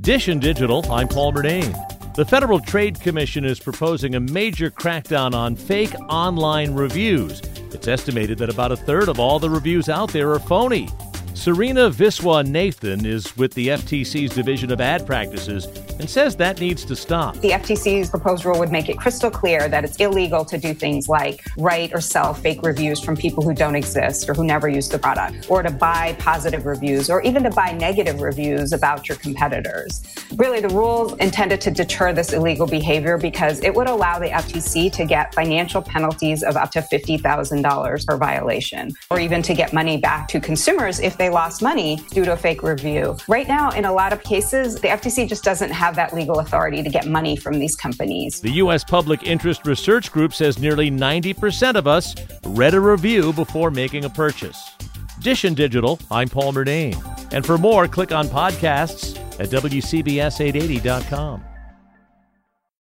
Dish and Digital, I'm Paul Murnane. The Federal Trade Commission is proposing a major crackdown on fake online reviews. It's estimated that about a third of all the reviews out there are phony. Serena Viswanathan is with the FTC's Division of Ad Practices and says that needs to stop. The FTC's proposed rule would make it crystal clear that it's illegal to do things like write or sell fake reviews from people who don't exist or who never use the product, or to buy positive reviews, or even to buy negative reviews about your competitors. Really, the rule intended to deter this illegal behavior because it would allow the FTC to get financial penalties of up to $50,000 per violation, or even to get money back to consumers if they lost money due to a fake review. Right now, in a lot of cases, the FTC just doesn't have that legal authority to get money from these companies. The U.S. Public Interest Research Group says nearly 90% of us read a review before making a purchase. Dish and Digital, I'm Paul Murnane. And for more, click on podcasts at WCBS880.com.